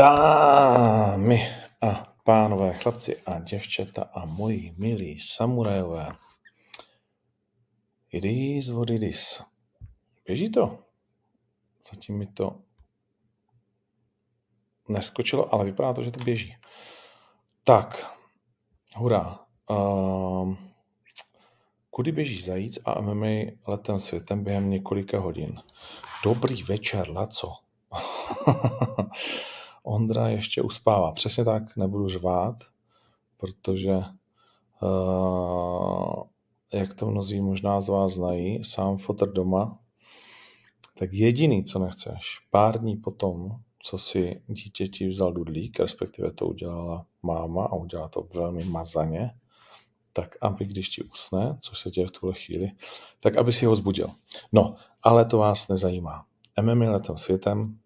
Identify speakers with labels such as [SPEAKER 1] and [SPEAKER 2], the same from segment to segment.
[SPEAKER 1] Dámy a pánové, chlapci a děvčata a moji milí samurajové. It is what it is. Běží to. Zatím mi to neskočilo, ale vypadá to, že to běží. Tak, hurá. Um, kudy běží zajíc a MMA letem světem během několika hodin. Dobrý večer, Laco. Ondra ještě uspává. Přesně tak, nebudu řvát, protože uh, jak to mnozí možná z vás znají, sám fotr doma, tak jediný, co nechceš, pár dní potom, co si dítěti vzal dudlík, respektive to udělala máma a udělala to velmi mazaně, tak aby když ti usne, což se děje v tuhle chvíli, tak aby si ho zbudil. No, ale to vás nezajímá. MMA letem světem,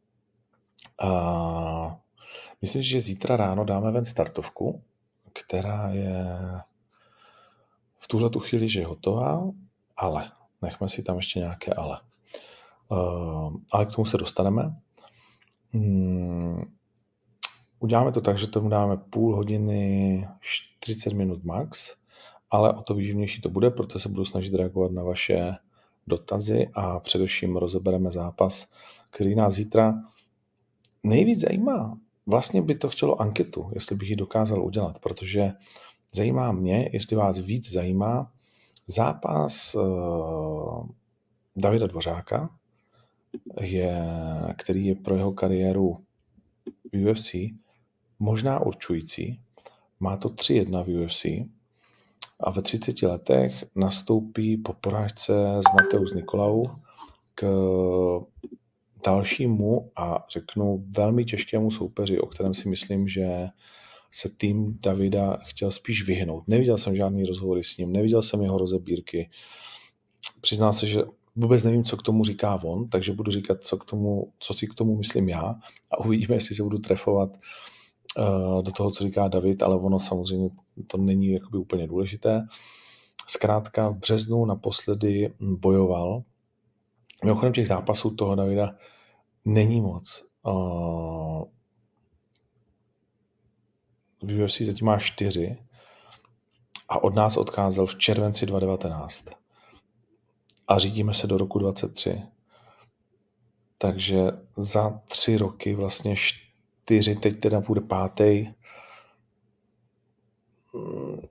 [SPEAKER 1] a myslím, že zítra ráno dáme ven startovku, která je v tuhle tu chvíli, že hotová, ale nechme si tam ještě nějaké ale. Uh, ale k tomu se dostaneme. Um, uděláme to tak, že tomu dáme půl hodiny 40 minut max, ale o to výživnější to bude, protože se budu snažit reagovat na vaše dotazy a především rozebereme zápas, který nás zítra nejvíc zajímá, vlastně by to chtělo anketu, jestli bych ji dokázal udělat, protože zajímá mě, jestli vás víc zajímá zápas uh, Davida Dvořáka, je, který je pro jeho kariéru v UFC možná určující. Má to 3-1 v UFC a ve 30 letech nastoupí po porážce s Mateus Nikolau k dalšímu a řeknu velmi těžkému soupeři, o kterém si myslím, že se tým Davida chtěl spíš vyhnout. Neviděl jsem žádný rozhovory s ním, neviděl jsem jeho rozebírky. Přiznal se, že vůbec nevím, co k tomu říká on, takže budu říkat, co, k tomu, co si k tomu myslím já a uvidíme, jestli se budu trefovat uh, do toho, co říká David, ale ono samozřejmě to není jakoby úplně důležité. Zkrátka v březnu naposledy bojoval. Mimochodem těch zápasů toho Davida není moc. Uh, v UFC zatím má čtyři a od nás odcházel v červenci 2019 a řídíme se do roku 23. Takže za tři roky vlastně čtyři, teď teda bude pátý.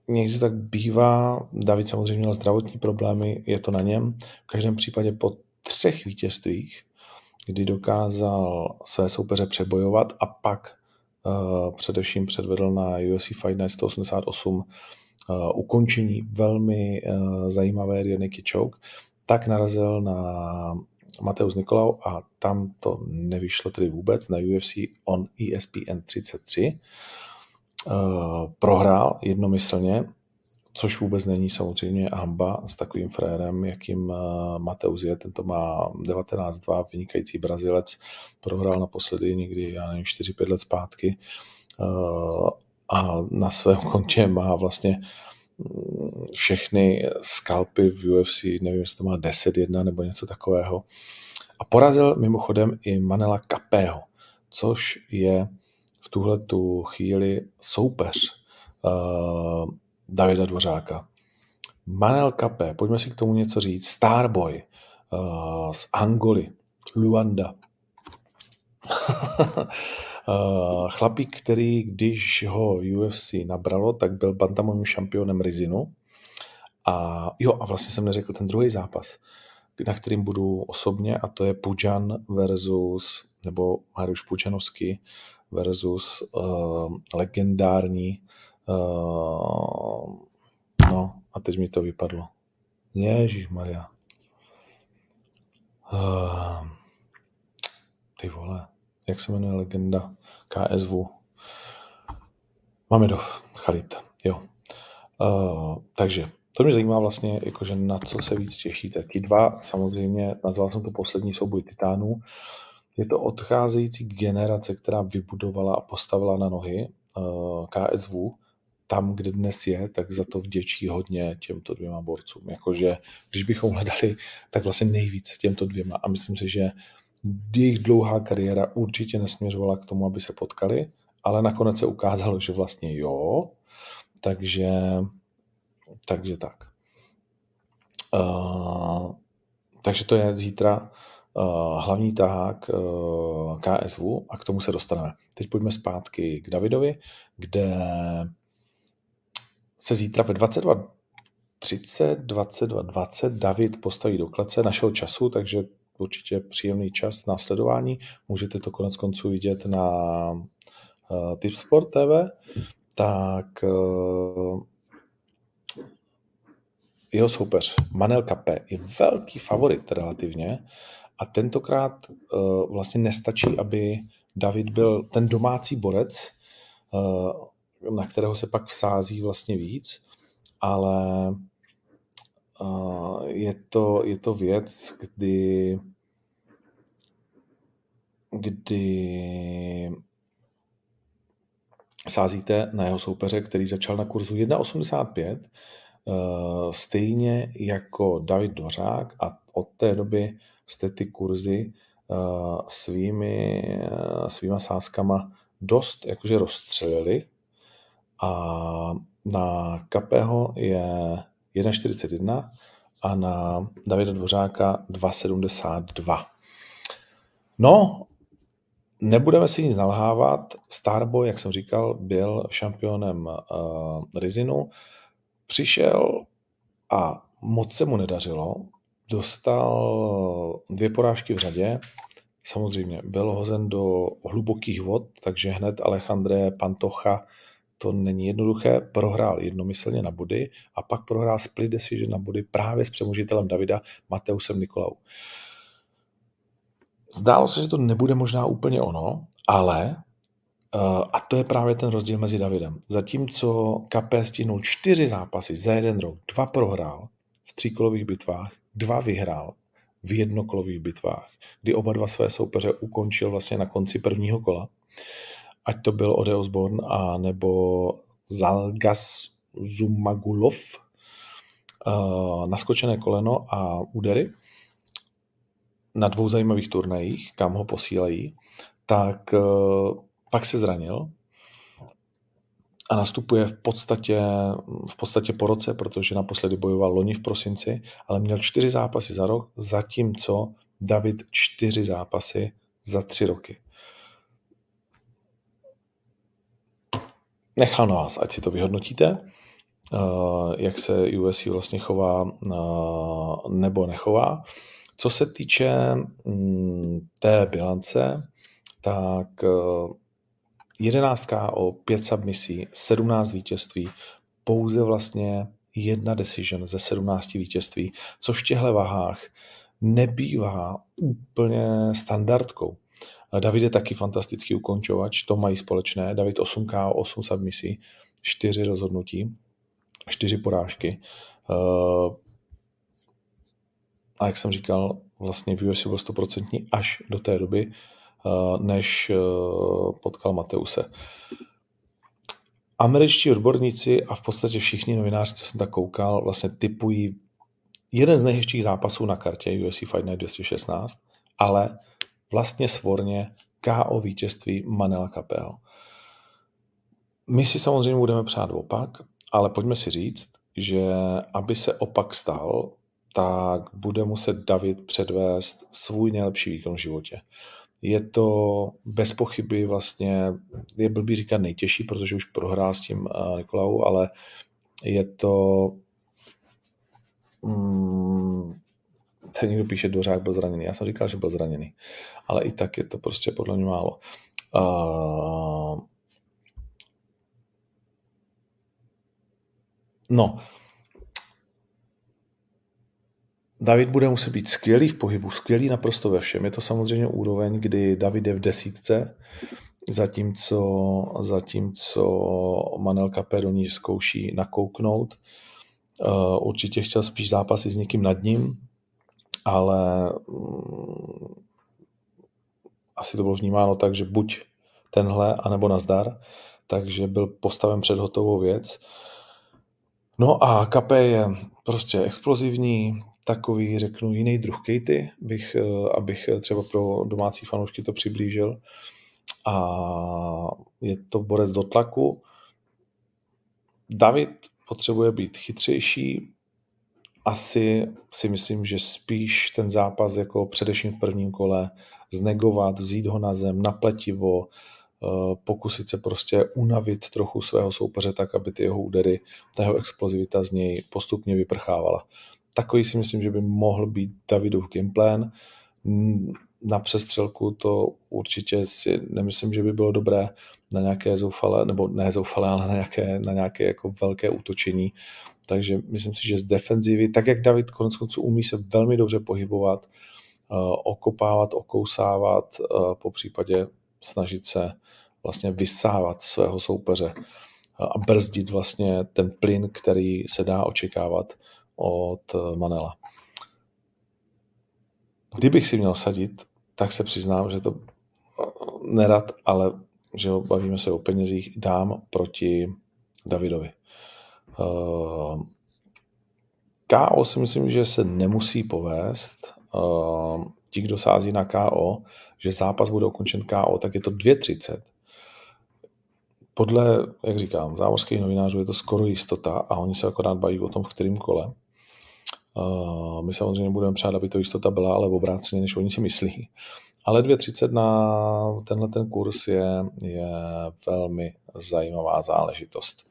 [SPEAKER 1] Někdy tak bývá, David samozřejmě měl zdravotní problémy, je to na něm. V každém případě po třech vítězstvích kdy dokázal své soupeře přebojovat a pak uh, především předvedl na UFC Fight Night 188 uh, ukončení velmi uh, zajímavé rear choke, tak narazil na Mateus Nikolau a tam to nevyšlo tedy vůbec na UFC on ESPN 33. Uh, prohrál jednomyslně což vůbec není samozřejmě hamba s takovým frérem, jakým eh, Mateus je. Tento má 19-2, vynikající Brazilec, prohrál naposledy někdy, já nevím, 4-5 let zpátky eh, a na svém kontě má vlastně mm, všechny skalpy v UFC, nevím, jestli to má 10-1 nebo něco takového. A porazil mimochodem i Manela Capého, což je v tuhle tu chvíli soupeř uh, Davida Dvořáka. Manel Capé, pojďme si k tomu něco říct. Starboy uh, z Angoly, Luanda. uh, chlapík, který, když ho UFC nabralo, tak byl bantamovým šampionem Rizinu. A jo, a vlastně jsem neřekl ten druhý zápas, na kterým budu osobně, a to je Pujan versus, nebo Mariuš Pučanovský versus uh, legendární Uh, no a teď mi to vypadlo. Ježíš Maria. Uh, ty vole, jak se jmenuje legenda KSV? Mamedov, Chalit, jo. Uh, takže to mě zajímá vlastně, jakože na co se víc těšíte. Ty dva, samozřejmě, nazval jsem to poslední souboj titánů. Je to odcházející generace, která vybudovala a postavila na nohy uh, KSV tam, kde dnes je, tak za to vděčí hodně těmto dvěma borcům. Jakože, když bychom hledali, tak vlastně nejvíc těmto dvěma. A myslím si, že jejich dlouhá kariéra určitě nesměřovala k tomu, aby se potkali, ale nakonec se ukázalo, že vlastně jo, takže, takže tak. Uh, takže to je zítra uh, hlavní tahák uh, KSV a k tomu se dostaneme. Teď pojďme zpátky k Davidovi, kde se zítra ve 22 30, 22, 20 David postaví do klece našeho času, takže určitě příjemný čas na sledování. Můžete to konec konců vidět na uh, Tipsport TV. Tak uh, jeho soupeř Manel Kape je velký favorit relativně a tentokrát uh, vlastně nestačí, aby David byl ten domácí borec, uh, na kterého se pak vsází vlastně víc, ale je, to, je to věc, kdy kdy sázíte na jeho soupeře, který začal na kurzu 1,85, eh, stejně jako David Dvořák a od té doby jste ty kurzy eh, svými, eh, svýma sázkama dost jakože rozstřelili a na Kapého je 1,41 a na Davida Dvořáka 2,72. No, Nebudeme si nic nalhávat. Starboy, jak jsem říkal, byl šampionem uh, Rizinu. Přišel a moc se mu nedařilo. Dostal dvě porážky v řadě. Samozřejmě byl hozen do hlubokých vod, takže hned Alejandré Pantocha to není jednoduché, prohrál jednomyslně na body a pak prohrál split decision na body právě s přemožitelem Davida Mateusem Nikolau. Uh, Zdálo se, že to nebude možná úplně ono, ale uh, a to je právě ten rozdíl mezi Davidem. Zatímco KP stihnul čtyři zápasy za jeden rok, dva prohrál v tříkolových bitvách, dva vyhrál v jednokolových bitvách, kdy oba dva své soupeře ukončil vlastně na konci prvního kola, ať to byl Ode Osborn a nebo Zalgas Zumagulov, uh, naskočené koleno a údery, na dvou zajímavých turnajích, kam ho posílají, tak eh, pak se zranil a nastupuje v podstatě, v podstatě po roce, protože naposledy bojoval loni v prosinci, ale měl čtyři zápasy za rok, zatímco David čtyři zápasy za tři roky. Nechal na vás, ať si to vyhodnotíte, eh, jak se UFC vlastně chová eh, nebo nechová. Co se týče mm, té bilance, tak eh, jedenáctka o pět submisí, 17 vítězství, pouze vlastně jedna decision ze 17 vítězství, což v těchto váhách nebývá úplně standardkou. David je taky fantastický ukončovač, to mají společné. David 8K, 8 submisí, 4 rozhodnutí, 4 porážky. Eh, a jak jsem říkal, vlastně v UFC byl 100% až do té doby, eh, než eh, potkal Mateuse. Američtí odborníci a v podstatě všichni novináři, co jsem tak koukal, vlastně typují jeden z nejhezčích zápasů na kartě UFC Fight Night 216, ale vlastně svorně KO vítězství Manela Capel. My si samozřejmě budeme přát opak, ale pojďme si říct, že aby se opak stal, tak bude muset David předvést svůj nejlepší výkon v životě. Je to bez pochyby vlastně, je blbý říkat nejtěžší, protože už prohrál s tím eh, Nikolau, ale je to mm, ten někdo píše, Dvořák byl zraněný. Já jsem říkal, že byl zraněný. Ale i tak je to prostě podle mě málo. Uh, no, David bude muset být skvělý v pohybu, skvělý naprosto ve všem. Je to samozřejmě úroveň, kdy David je v desítce, zatímco, zatímco Manel ní zkouší nakouknout. Uh, určitě chtěl spíš zápasy s někým nad ním, ale um, asi to bylo vnímáno tak, že buď tenhle, anebo nazdar, takže byl postaven před hotovou věc. No a Capé je prostě explozivní, takový, řeknu, jiný druh Katy, bych, abych třeba pro domácí fanoušky to přiblížil. A je to borec do tlaku. David potřebuje být chytřejší, asi si myslím, že spíš ten zápas jako především v prvním kole znegovat, vzít ho na zem, napletivo, eh, pokusit se prostě unavit trochu svého soupeře tak, aby ty jeho údery, ta jeho explozivita z něj postupně vyprchávala. Takový si myslím, že by mohl být Davidův gameplan. Na přestřelku to určitě si nemyslím, že by bylo dobré na nějaké zoufalé, nebo ne zoufalé, ale na nějaké, na nějaké jako velké útočení. Takže myslím si, že z defenzivy, tak jak David konec konců umí se velmi dobře pohybovat, eh, okopávat, okousávat, eh, po případě snažit se vlastně vysávat svého soupeře eh, a brzdit vlastně ten plyn, který se dá očekávat od Manela. Kdybych si měl sadit, tak se přiznám, že to nerad, ale že bavíme se o penězích, dám proti Davidovi. Eh, KO si myslím, že se nemusí povést. Eh, ti, kdo sází na KO, že zápas bude ukončen KO, tak je to 2.30. Podle, jak říkám, zámořských novinářů je to skoro jistota a oni se akorát baví o tom, v kterém kole. Eh, my samozřejmě budeme přát, aby to jistota byla, ale obráceně, než oni si myslí. Ale 2.30 na tenhle ten kurz je, je velmi zajímavá záležitost.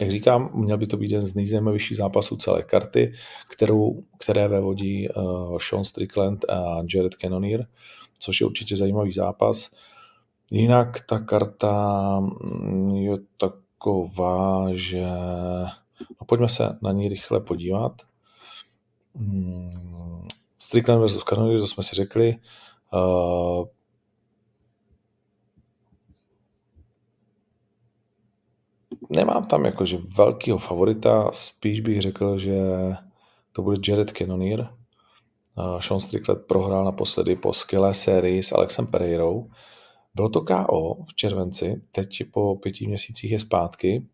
[SPEAKER 1] Jak říkám, měl by to být jeden z nejzajímavějších zápasů celé karty, kterou, které vevodí uh, Sean Strickland a Jared Cannonier, což je určitě zajímavý zápas. Jinak ta karta mm, je taková, že no, pojďme se na ní rychle podívat. Hmm, Strickland versus Cannonier, to jsme si řekli. Uh, nemám tam jakože velkého favorita, spíš bych řekl, že to bude Jared Cannonier. Uh, Sean Strickland prohrál naposledy po skvělé sérii s Alexem Pereirou. Bylo to KO v červenci, teď po pěti měsících je zpátky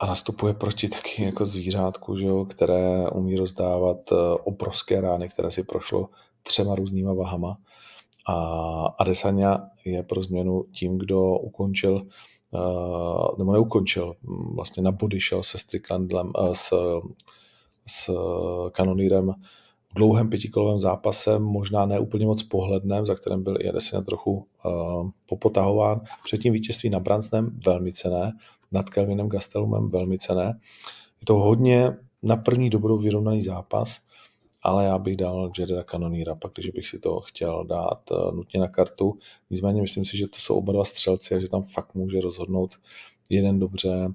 [SPEAKER 1] a nastupuje proti taky jako zvířátku, že jo, které umí rozdávat obrovské rány, které si prošlo třema různýma vahama. A Adesanya je pro změnu tím, kdo ukončil uh, nebo neukončil, vlastně na body šel se Stricklandem, uh, s, s Kanonírem v dlouhém pětikolovém zápase, možná ne úplně moc pohledném, za kterým byl i Adesanya trochu popotahován. Předtím vítězství na Bransnem velmi cené, nad Kelvinem Gastelumem velmi cené. Je to hodně na první dobrou vyrovnaný zápas, ale já bych dal Jareda Canoníra, pak když bych si to chtěl dát eh, nutně na kartu. Nicméně myslím si, že to jsou oba dva střelci a že tam fakt může rozhodnout jeden dobře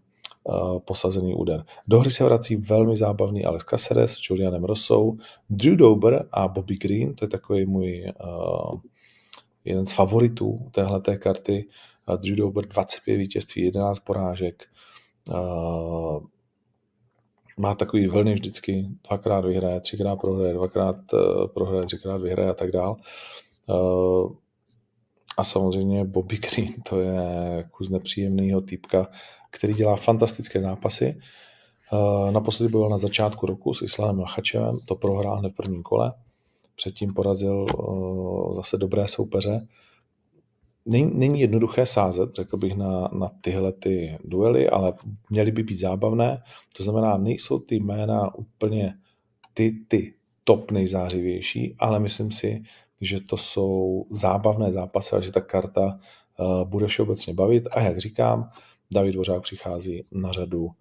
[SPEAKER 1] uh, posazený úder. Do hry se vrací velmi zábavný Alex Caceres s Julianem Rossou, Drew Dober a Bobby Green, to je takový můj uh, jeden z favoritů téhleté karty. Drew Dober 25 vítězství, 11 porážek. Má takový vlny vždycky, dvakrát vyhraje, třikrát prohraje, dvakrát uh, prohraje, třikrát vyhraje a tak dál. Uh, a samozřejmě Bobby Green, to je kus nepříjemného týpka, který dělá fantastické zápasy. Uh, naposledy byl na začátku roku s Islámem Machačevem, to prohrál hned v prvním kole. Předtím porazil zase dobré soupeře není, není jednoduché sázet, řekl bych, na, na tyhle ty duely, ale měly by být zábavné. To znamená, nejsou ty jména úplně ty, ty top nejzářivější, ale myslím si, že to jsou zábavné zápasy a že ta karta uh, bude všeobecně bavit. A jak říkám, David Dvořák přichází na řadu uh,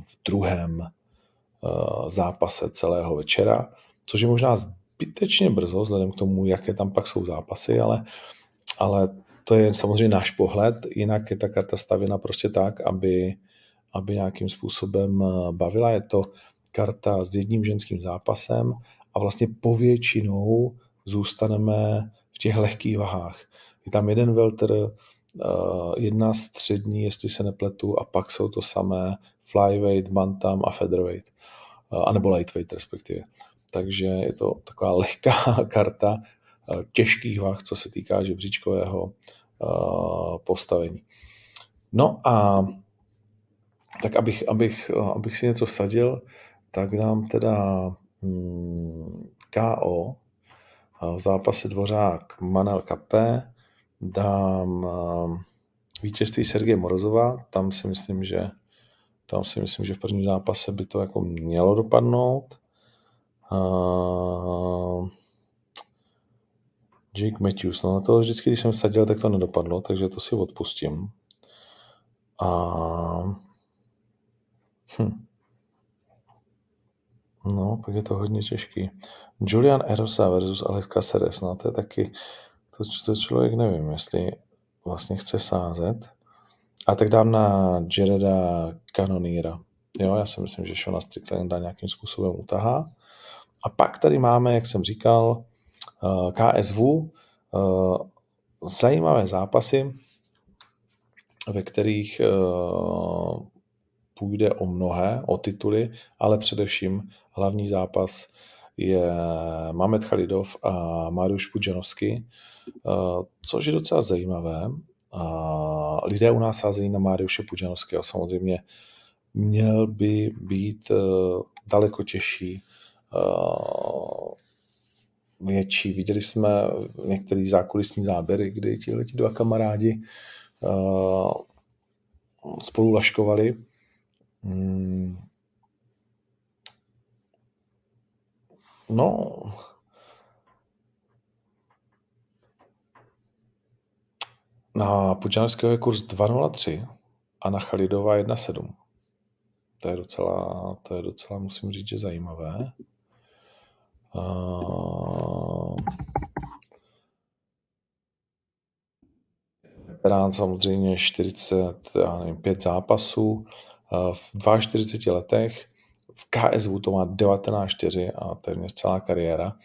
[SPEAKER 1] v druhém uh, zápase celého večera, což je možná zbytečně brzo, vzhledem k tomu, jaké tam pak jsou zápasy, ale ale to je samozřejmě náš pohled, jinak je ta karta stavěna prostě tak, aby, aby nějakým způsobem eh, bavila. Je to karta s jedním ženským zápasem a vlastně povětšinou zůstaneme v těch lehkých vahách. Je tam jeden welter, eh, jedna střední, jestli se nepletu, a pak jsou to samé flyweight, bantam a featherweight, eh, anebo lightweight respektive. Takže je to taková lehká karta, těžkých vah, co se týká žebříčkového eh, postavení. No a tak abych, abych, eh, abych si něco vsadil, tak dám teda mm, KO v zápase Dvořák Manel Kapé, dám vítězství Sergeje Morozova, tam si myslím, že tam si myslím, že v prvním zápase by to jako mělo dopadnout. Jake Matthews, no na to vždycky, když jsem sadil, tak to nedopadlo, takže to si odpustím. A hm. No, pak je to hodně těžký. Julian Erosa versus Alex Caceres, no to je taky, to, to člověk nevím, jestli vlastně chce sázet. A tak dám na Jareda Canonira. Jo, já si myslím, že Shona Strickland nějakým způsobem utahá. A pak tady máme, jak jsem říkal, KSV, eh, zajímavé zápasy, ve kterých eh, půjde o mnohé, o tituly, ale především hlavní zápas je Mamet Khalidov a Mariusz Pudžanovský, což je docela zajímavé. Lidé u nás sázejí na Mariuše Pudžanovského. Samozřejmě měl by být daleko těžší Eh, větší. Viděli jsme některé zákulisní záběry, kdy ti dva kamarádi uh, spolu laškovali. Hmm. No, na Pučanského je kurz 2.03 a na Chalidova 1.7. To je docela, to je docela, musím říct, že zajímavé. Veterán samozřejmě 45 zápasů v 42 letech. V KSV to má 19-4 a téměř celá kariéra.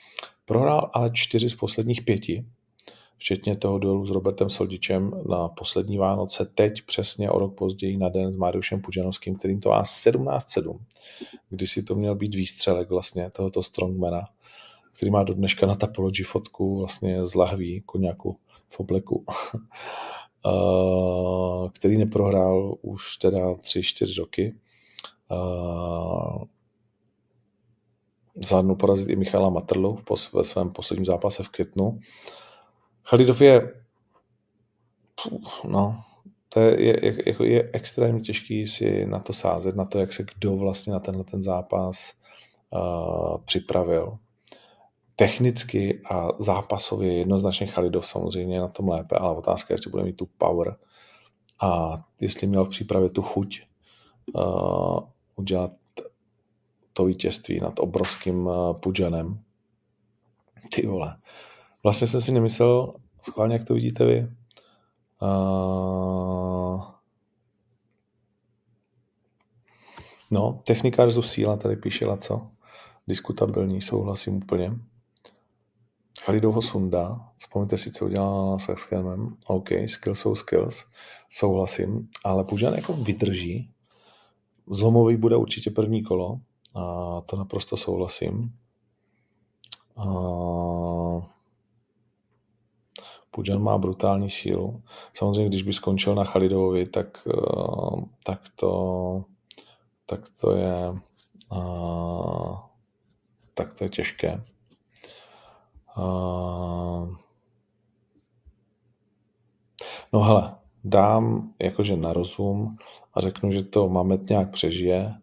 [SPEAKER 1] Prohrál ale čtyři z posledních pěti, včetně toho duelu s Robertem Soldičem na poslední Vánoce, teď přesně o rok později na den s Mariušem Puđanovským, kterým to má 17-7, když si to měl být výstřelek vlastně tohoto strongmana který má do dneška na Tapology fotku vlastně z lahví koněku v obleku, který neprohrál už teda 3-4 roky. Zvládnul porazit i Michala Matrlu ve svém posledním zápase v květnu. Chalidov je no, to je, je, jako je extrémně těžký si na to sázet, na to, jak se kdo vlastně na tenhle ten zápas uh, připravil technicky a zápasově jednoznačně Chalidov samozřejmě na tom lépe, ale otázka je, jestli bude mít tu power a jestli měl v přípravě tu chuť uh, udělat to vítězství nad obrovským uh, Pudžanem. Ty vole. Vlastně jsem si nemyslel, schválně, jak to vidíte vy, uh, No, technika versus síla, tady píše co? Diskutabilní, souhlasím úplně. Chalidovo sunda, vzpomněte si, co udělal s Extremem, OK, skills jsou skills, souhlasím, ale Pužan jako vydrží, zlomový bude určitě první kolo, a to naprosto souhlasím. A Pujan má brutální sílu. Samozřejmě, když by skončil na Chalidovovi, tak, eh, tak, to, tak to je tak to je těžké. No hele, dám jakože na rozum a řeknu, že to Mamet nějak přežije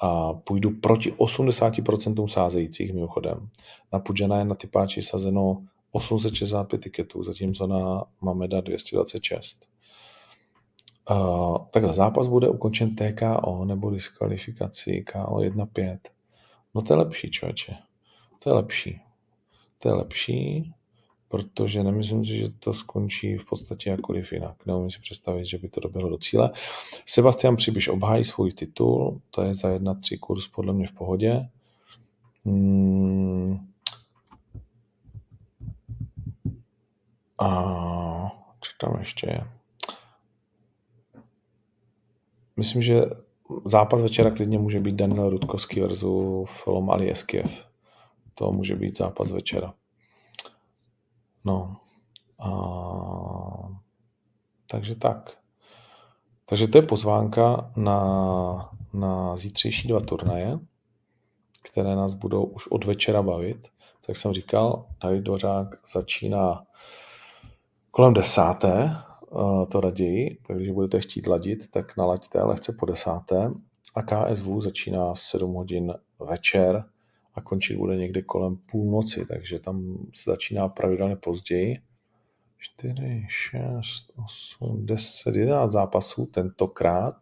[SPEAKER 1] a půjdu proti 80% sázejících mimochodem. Na Pudžana je na typáči sazeno 865 tiketů, zatímco na Mameda 226. Uh, takhle zápas bude ukončen TKO nebo diskvalifikací KO 1.5. No to je lepší, člověče. To je lepší to je lepší, protože nemyslím si, že to skončí v podstatě jakkoliv jinak. Neumím si představit, že by to doběhlo do cíle. Sebastian Přibyš obhájí svůj titul, to je za 1-3 kurz podle mě v pohodě. Hmm. A co tam ještě je? Myslím, že zápas večera klidně může být Daniel Rudkovský versus Folom Ali Eskiev to může být zápas večera. No. A... Takže tak. Takže to je pozvánka na, na zítřejší dva turnaje. které nás budou už od večera bavit. Tak jsem říkal, David Dvořák začíná kolem desáté, eh, to raději, když budete chtít ladit, tak nalaďte lehce po desáté a KSV začíná 7 hodin večer a končit bude někde kolem půlnoci, takže tam se začíná pravidelně později. 4, 6, 8, 10, 11 zápasů tentokrát,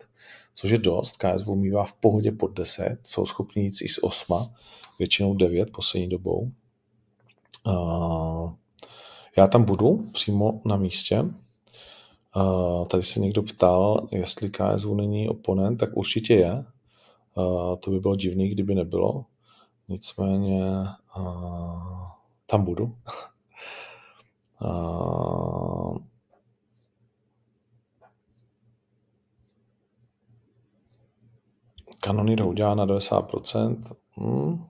[SPEAKER 1] což je dost. KSV mývá v pohodě pod 10, jsou schopni jít i z 8, většinou 9 poslední dobou. Já tam budu přímo na místě. Tady se někdo ptal, jestli KSV není oponent, tak určitě je. To by bylo divný, kdyby nebylo. Nicméně tam budu. Kanonýr ho udělá na 90%. Hmm.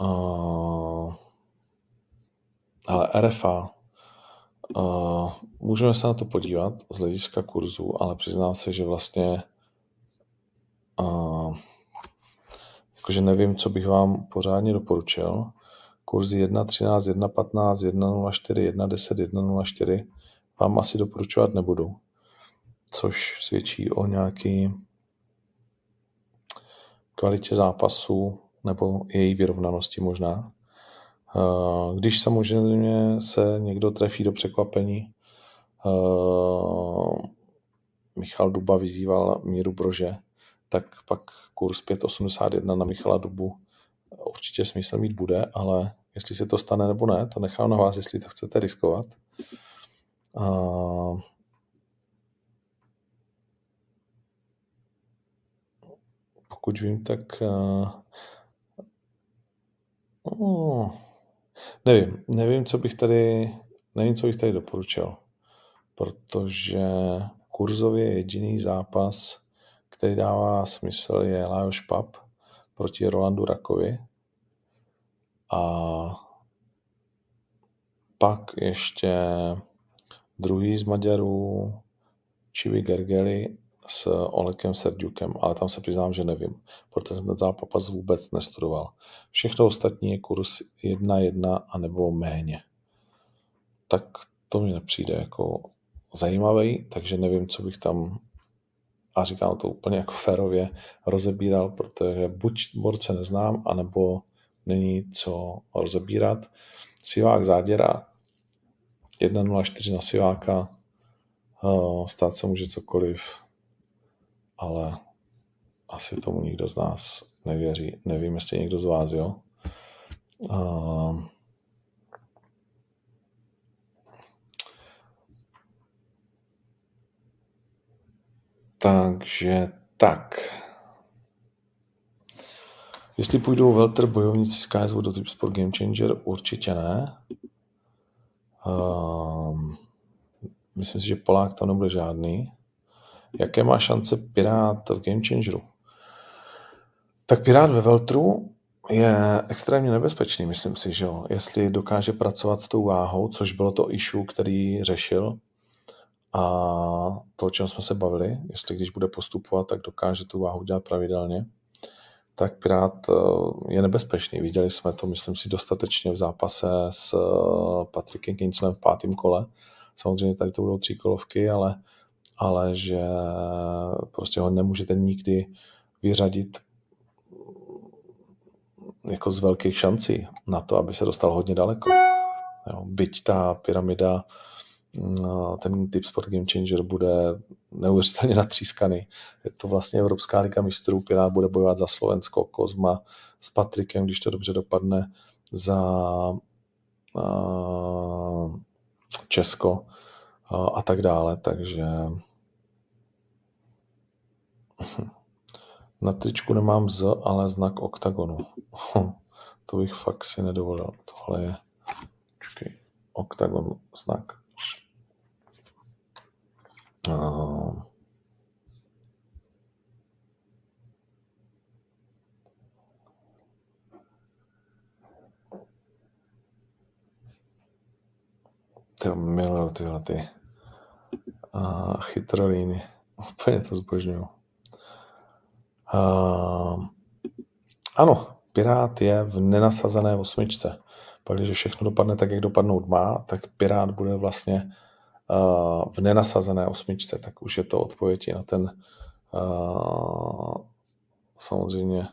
[SPEAKER 1] Uh, ale RFA, uh, můžeme se na to podívat z hlediska kurzu, ale přiznám se, že vlastně uh, jakože nevím, co bych vám pořádně doporučil. Kurzy 1.13, 1.15, 1.04, 1.10, 1.04 vám asi doporučovat nebudu, což svědčí o nějaký kvalitě zápasu nebo její vyrovnanosti možná. Eh, když samozřejmě se někdo trefí do překvapení, eh, Michal Duba vyzýval Míru Brože, tak pak kurz 5,81 na Michala Dubu určitě smysl mít bude, ale jestli se to stane nebo ne, to nechám na vás, jestli to chcete riskovat. Uh, pokud vím, tak uh, uh, nevím, nevím, co bych tady, nevím, co bych tady doporučil, protože kurzově jediný zápas, který dává smysl, je Lajos Pap proti Rolandu Rakovi. A pak ještě druhý z Maďarů, Čivi Gergely s Olekem Serdiukem, ale tam se přiznám, že nevím, protože jsem ten zápas vůbec nestudoval. Všechno ostatní je kurz 1-1 a nebo méně. Tak to mi nepřijde jako zajímavý, takže nevím, co bych tam a říkám to úplně jako férově rozebíral, protože buď borce neznám, anebo není co rozebírat. Sivák záděra 1.04 na Siváka, stát se může cokoliv, ale asi tomu nikdo z nás nevěří. Nevím, jestli někdo z vás, jo. Uh, Takže tak. Jestli půjdou Welter bojovníci z KSV do Typ Sport Game Changer, určitě ne. Um, myslím si, že Polák tam nebude žádný. Jaké má šance Pirát v Game Changeru? Tak Pirát ve Veltru je extrémně nebezpečný, myslím si, že jo. Jestli dokáže pracovat s tou váhou, což bylo to issue, který řešil, a to, o čem jsme se bavili, jestli když bude postupovat, tak dokáže tu váhu dělat pravidelně, tak Pirát eh, je nebezpečný. Viděli jsme to, myslím si, dostatečně v zápase s eh, Patrikem Kinslem v pátém kole. Samozřejmě tady to budou tři kolovky, ale, ale že prostě ho nemůžete nikdy vyřadit jako z velkých šancí na to, aby se dostal hodně daleko. byť ta pyramida ten typ Sport Game Changer bude neuvěřitelně natřískaný. Je to vlastně Evropská liga mistrů, která bude bojovat za Slovensko, Kozma s Patrikem, když to dobře dopadne, za uh, Česko uh, a tak dále, takže na tričku nemám Z, ale znak oktagonu. to bych fakt si nedovolil. Tohle je, oktagon znak. To miluju tyhle ty uh, chytrolíny. Úplně to zbožňuju. Ano, Pirát je v nenasazené osmičce. Pak, když všechno dopadne tak, jak dopadnout má, tak Pirát bude vlastně v nenasazené osmičce. Tak už je to odpověď na ten uh, samozřejmě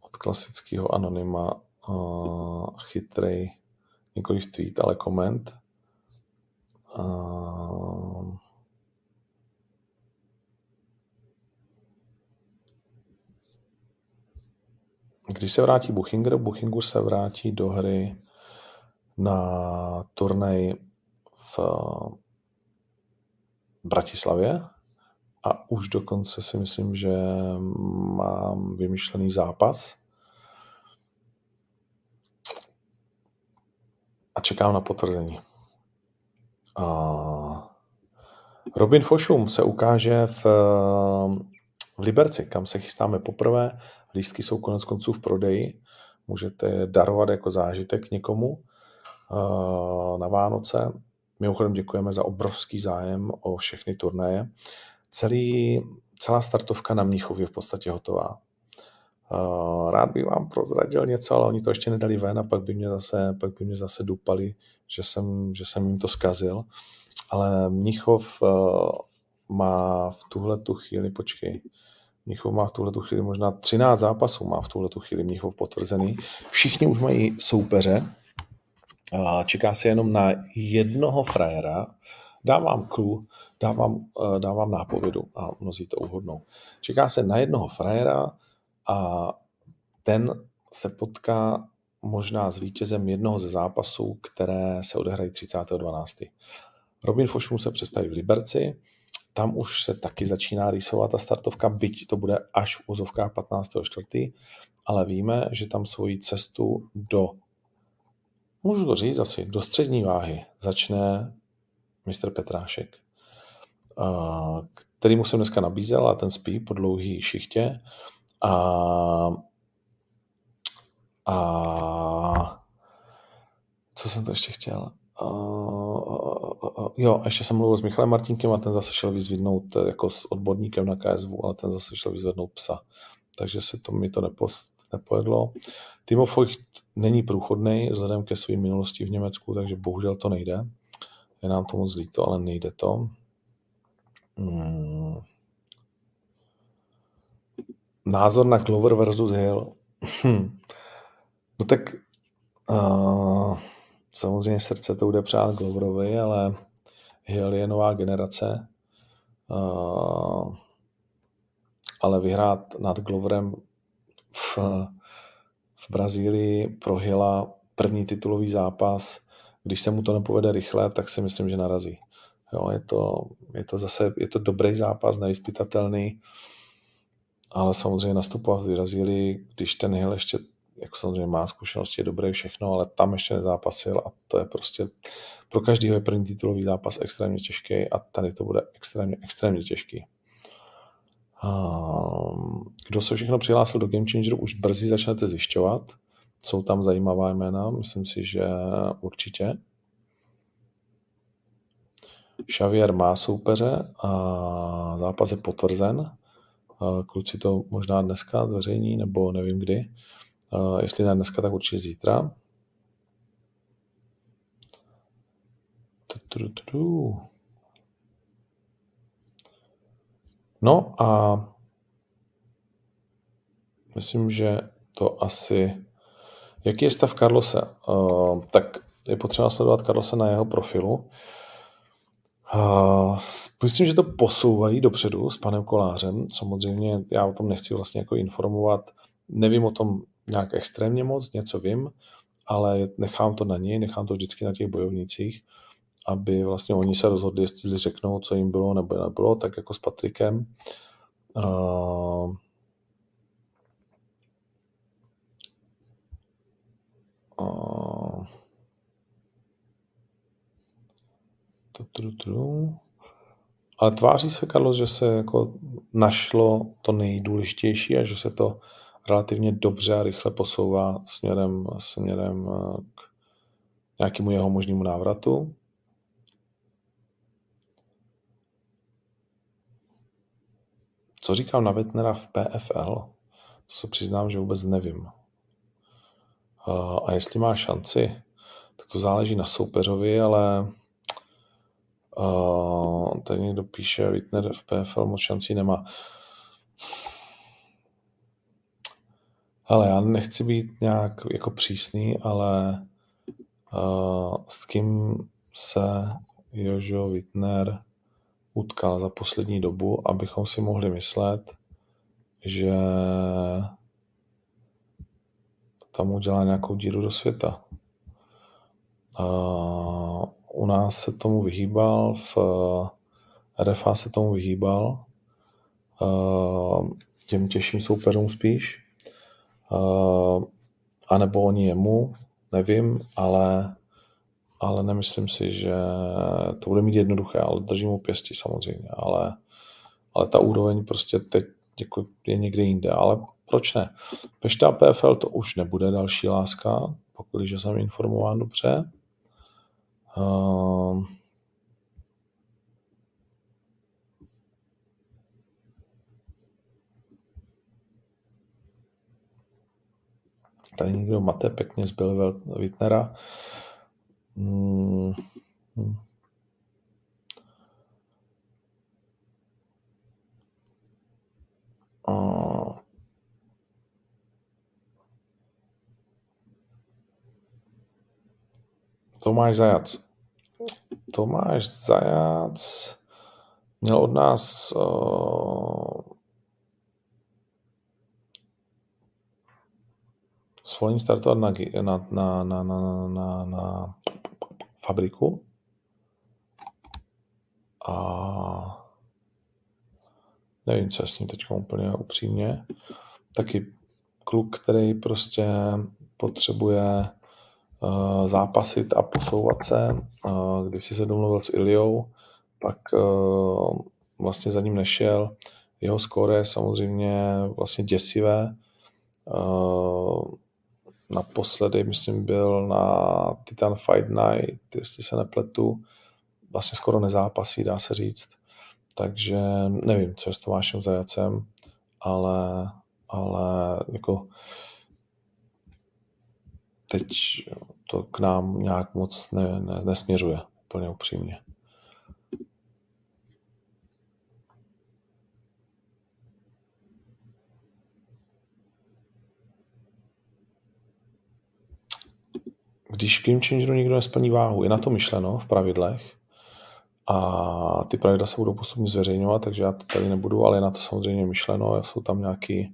[SPEAKER 1] od klasického anonyma uh, chytrej nikoliv tweet, ale koment. Když se vrátí Buchinger, Buchinger se vrátí do hry na turnaj v Bratislavě a už dokonce si myslím, že mám vymyšlený zápas a čekám na potvrzení. A Robin Fošum se ukáže v, v Liberci, kam se chystáme poprvé. Lístky jsou konec konců v prodeji. Můžete darovat jako zážitek někomu eh, na Vánoce. Mimochodem děkujeme za obrovský zájem o všechny turnaje. Celý, celá startovka na Mnichově je v podstatě hotová. Eh, rád bych vám prozradil něco, ale oni to ještě nedali ven a pak by mě zase, pak by mě zase dupali, že jsem, že jsem jim to zkazil. Ale Mnichov eh, má v tuhle tu chvíli, počkej, Mnichov má v tuhle chvíli možná 13 zápasů, má v tuhle chvíli Mnichov potvrzený. Všichni už mají soupeře. Čeká se jenom na jednoho frajera. Dávám clue, dávám, eh, dávám nápovědu a mnozí to uhodnou. Čeká se na jednoho frajera a ten se potká možná s vítězem jednoho ze zápasů, které se odehrají 30.12. Robin Fošum se představí v Liberci, tam už se taky začíná rýsovat ta startovka, byť to bude až v úzovkách 15.4., ale víme, že tam svoji cestu do, můžu to říct asi, do střední váhy začne mistr Petrášek, který mu jsem dneska nabízel a ten spí po dlouhý šichtě a, a co jsem to ještě chtěl? jo, ještě jsem mluvil s Michalem Martinkem a ten zase šel vyzvednout eh, jako s odborníkem na KSV, ale ten zase šel vyzvednout psa. Takže se to mi to nepo, nepojedlo. Timo Feucht není průchodný vzhledem ke své minulosti v Německu, takže bohužel to nejde. Je nám to moc líto, ale nejde to. Hmm. Názor na Clover versus Hill. Hm. No tak uh, samozřejmě srdce to bude přát Gloverovi, ale Hill je nová generace, uh, ale vyhrát nad Gloverem v, v Brazílii pro Hilla první titulový zápas, když se mu to nepovede rychle, tak si myslím, že narazí. Jo, je, to, je to zase je to dobrý zápas, nevyspytatelný, ale samozřejmě nastupovat v Brazílii, když ten Hill ještě jako samozřejmě má zkušenosti, je dobré všechno, ale tam ještě nezápasil a to je prostě pro každýho je první titulový zápas extrémně těžký a tady to bude extrémně, extrémně těžký. Kdo se všechno přihlásil do Game Changeru, už brzy začnete zjišťovat. Jsou tam zajímavá jména, myslím si, že určitě. Xavier má soupeře a zápas je potvrzen. Kluci to možná dneska zveřejní, nebo nevím kdy. Jestli ne dneska, tak určitě zítra. No a myslím, že to asi... Jaký je stav Carlose? Uh, tak je potřeba sledovat Carlose na jeho profilu. Uh, myslím, že to posouvají dopředu s panem Kolářem. Samozřejmě já o tom nechci vlastně jako informovat. Nevím o tom nějak extrémně moc, něco vím, ale nechám to na něj, nechám to vždycky na těch bojovnících, aby vlastně oni se rozhodli, jestli řeknou, co jim bylo nebo nebylo, tak jako s Patrikem. Uh, uh, ale tváří se, Carlos, že se jako našlo to nejdůležitější a že se to relativně dobře a rychle posouvá směrem, směrem k nějakému jeho možnému návratu. Co říkám na Wittnera v PFL? To se přiznám, že vůbec nevím. A jestli má šanci, tak to záleží na soupeřovi, ale tady někdo píše, Wittner v PFL moc šancí nemá. Ale já nechci být nějak jako přísný, ale uh, s kým se Jožo Wittner utkal za poslední dobu, abychom si mohli myslet, že tam udělá nějakou díru do světa. U nás se tomu vyhýbal, v RFA se tomu vyhýbal, uh, těm těžším soupeřům spíš, uh, anebo oni jemu, nevím, ale, ale nemyslím si, že to bude mít jednoduché, ale držím mu pěstí samozřejmě, ale, ale ta úroveň prostě teď jako je někde jinde, ale proč ne? Pešta PFL to už nebude další láska, pokud jsem informován dobře. Uh, tady někdo mate pěkně z Bill Wittnera. Hmm. Uh, Tomáš Zajac. Tomáš Zajac měl od nás uh, svolení startovat na, na, na, na, na, na, na fabriku a nevím, co je s ním teď úplně upřímně. Taky kluk, který prostě potřebuje uh, zápasit a posouvat se. Uh, když si se domluvil s Iliou, pak uh, vlastně za ním nešel. Jeho skóre je samozřejmě vlastně děsivé. Uh, naposledy, myslím, byl na Titan Fight Night, jestli se nepletu, vlastně skoro nezápasí, dá se říct. Takže nevím, co je s Tomášem Zajacem, ale, ale jako teď to k nám nějak moc ne, ne, nesměřuje, úplně upřímně. Když Game Changeru nikdo nesplní váhu, je na to myšleno v pravidlech a ty pravidla se budou postupně zveřejňovat, takže já to tady nebudu, ale je na to samozřejmě myšleno, jsou tam nějaký,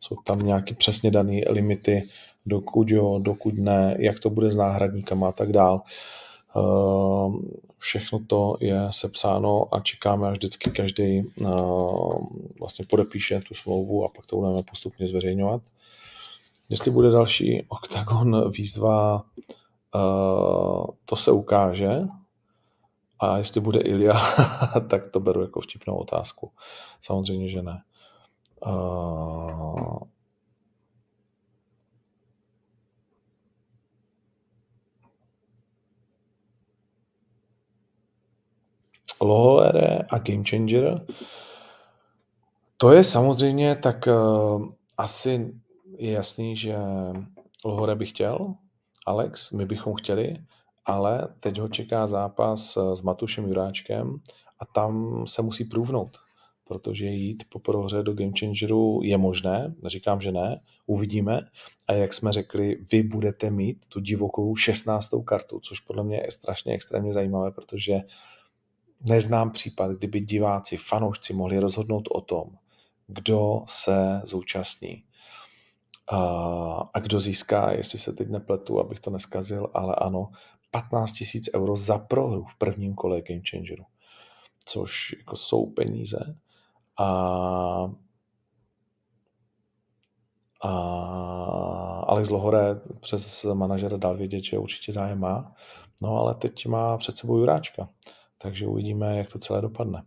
[SPEAKER 1] jsou tam nějaký přesně dané limity, dokud jo, dokud ne, jak to bude s náhradníkama a tak dál. Ehm, všechno to je sepsáno a čekáme, až vždycky každý ehm, vlastně podepíše tu smlouvu a pak to budeme postupně zveřejňovat. Jestli bude další OKTAGON výzva, ehm, to se ukáže. A jestli bude Ilia, tak to beru jako vtipnou otázku. Samozřejmě, že ne. Lohore a Game Changer. To je samozřejmě tak uh, asi je jasný, že Lohore by chtěl, Alex, my bychom chtěli, ale teď ho čeká zápas eh, s Matušem Juráčkem a tam se musí průvnout, protože jít po prohře do Game Changeru je možné, neříkám, že ne, uvidíme a jak jsme řekli, vy budete mít tu divokou 16. kartu, což podle mě je strašně extrémně zajímavé, protože neznám případ, kdyby diváci, fanoušci mohli rozhodnout o tom, kdo se zúčastní a kdo získá, jestli se teď nepletu, abych to neskazil, ale ano, 15 tisíc euro za prohru v prvním kole Game Changeru, což jako jsou peníze. A, a Alex Lohore přes manažera dal vědět, že určitě zájem má, no ale teď má před sebou Juráčka takže uvidíme, jak to celé dopadne.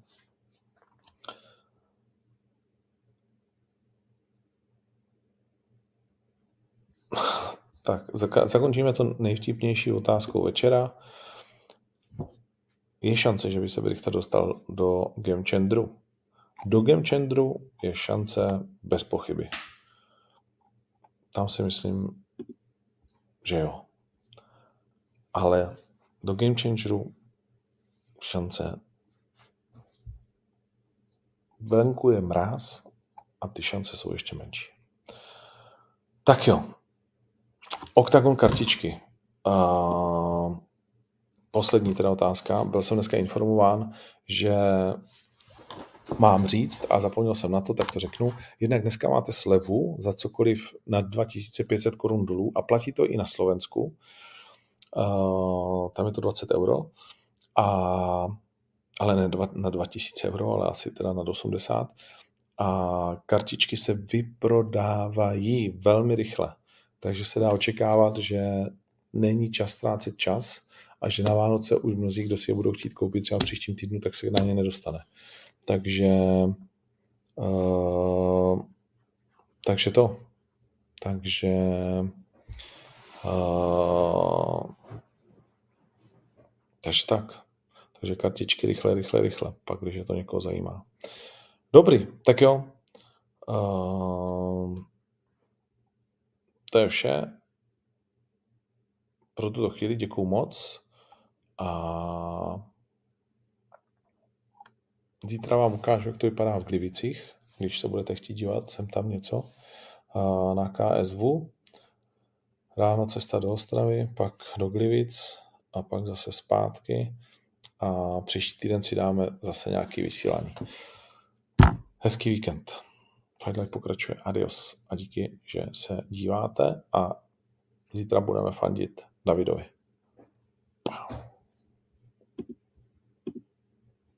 [SPEAKER 1] Tak, zakončíme to nejvtipnější otázkou večera. Je šance, že by se Brichter dostal do Game Chandru? Do Game Chandru je šance bez pochyby. tam si myslím, že jo. Ale do Game Changeru šance venku je mráz a ty šance jsou ještě menší. Tak jo. Octagon kartičky. Uh, poslední teda otázka. Byl jsem dneska informován, že mám říct, a zapomněl jsem na to, tak to řeknu, jednak dneska máte slevu za cokoliv na 2500 korun dolů a platí to i na Slovensku. Uh, tam je to 20 euro. A, ale ne dva, na 2000 euro, ale asi teda na 80. A kartičky se vyprodávají velmi rychle. Takže se dá očekávat, že není čas ztrácet čas a že na Vánoce už mnozí, kdo si je budou chtít koupit třeba příštím týdnu, tak se na ně nedostane. Takže uh, takže to. Takže uh, takže tak. Takže kartičky rychle, rychle, rychle, pak když je to někoho zajímá. Dobrý, tak jo. Uh, to je vše. Pro tuto chvíli děkuju moc. A zítra vám ukážu, jak to vypadá v Glivicích, když se budete chtít dívat, jsem tam něco na KSV. Ráno cesta do Ostravy, pak do Glivic a pak zase zpátky a příští týden si dáme zase nějaký vysílání. Hezký víkend. Fightlife pokračuje. Adios a díky, že se díváte a zítra budeme fandit Davidovi. Wow.